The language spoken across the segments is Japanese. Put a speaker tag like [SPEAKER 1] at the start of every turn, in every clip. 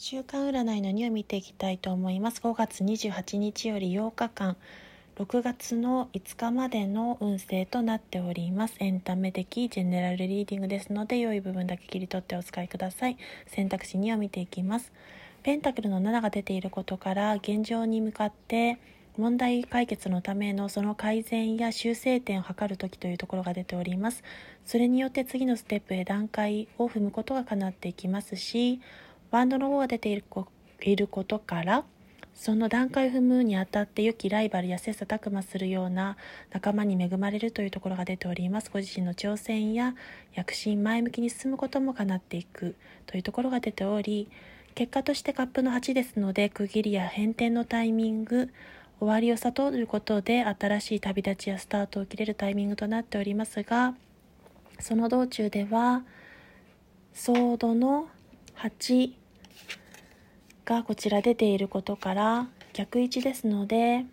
[SPEAKER 1] 週間占いの2を見ていきたいと思います。5月28日より8日間。6月の5日までの運勢となっております。エンタメ的ジェネラルリーディングですので良い部分だけ切り取ってお使いください。選択肢2を見ていきます。ペンタクルの7が出ていることから現状に向かって問題解決のためのその改善や修正点を図る時というところが出ております。それによって次のステップへ段階を踏むことが叶っていきますし、バンドの方が出ていることから、その段階を踏むにあたって良きライバルや切磋琢磨するような仲間に恵まれるというところが出ております。ご自身の挑戦や躍進、前向きに進むことも叶っていくというところが出ており、結果としてカップの8ですので、区切りや変転のタイミング、終わりを悟ることで新しい旅立ちやスタートを切れるタイミングとなっておりますがその道中ではソードの8がこちら出ていることから逆位置ですので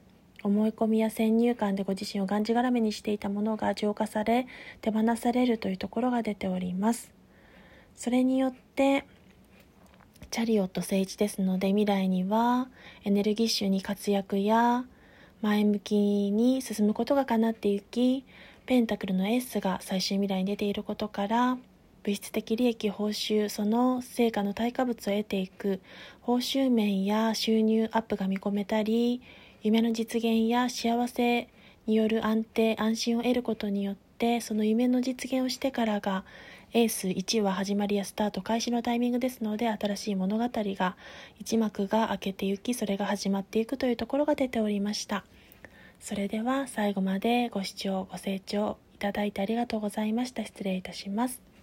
[SPEAKER 1] 思い込みや先入観でご自身をがんじがらめにしていたものが浄化され手放されるというところが出ております。それによってチャリオット聖一ですので未来にはエネルギッシュに活躍や前向きに進むことが叶っていきペンタクルのエースが最終未来に出ていることから物質的利益報酬その成果の対価物を得ていく報酬面や収入アップが見込めたり夢の実現や幸せによる安定安心を得ることによってその夢の実現をしてからがエース1は始まりやスタート開始のタイミングですので新しい物語が一幕が開けていきそれが始まっていくというところが出ておりました。それでは最後までご視聴ご清聴いただいてありがとうございました。失礼いたします。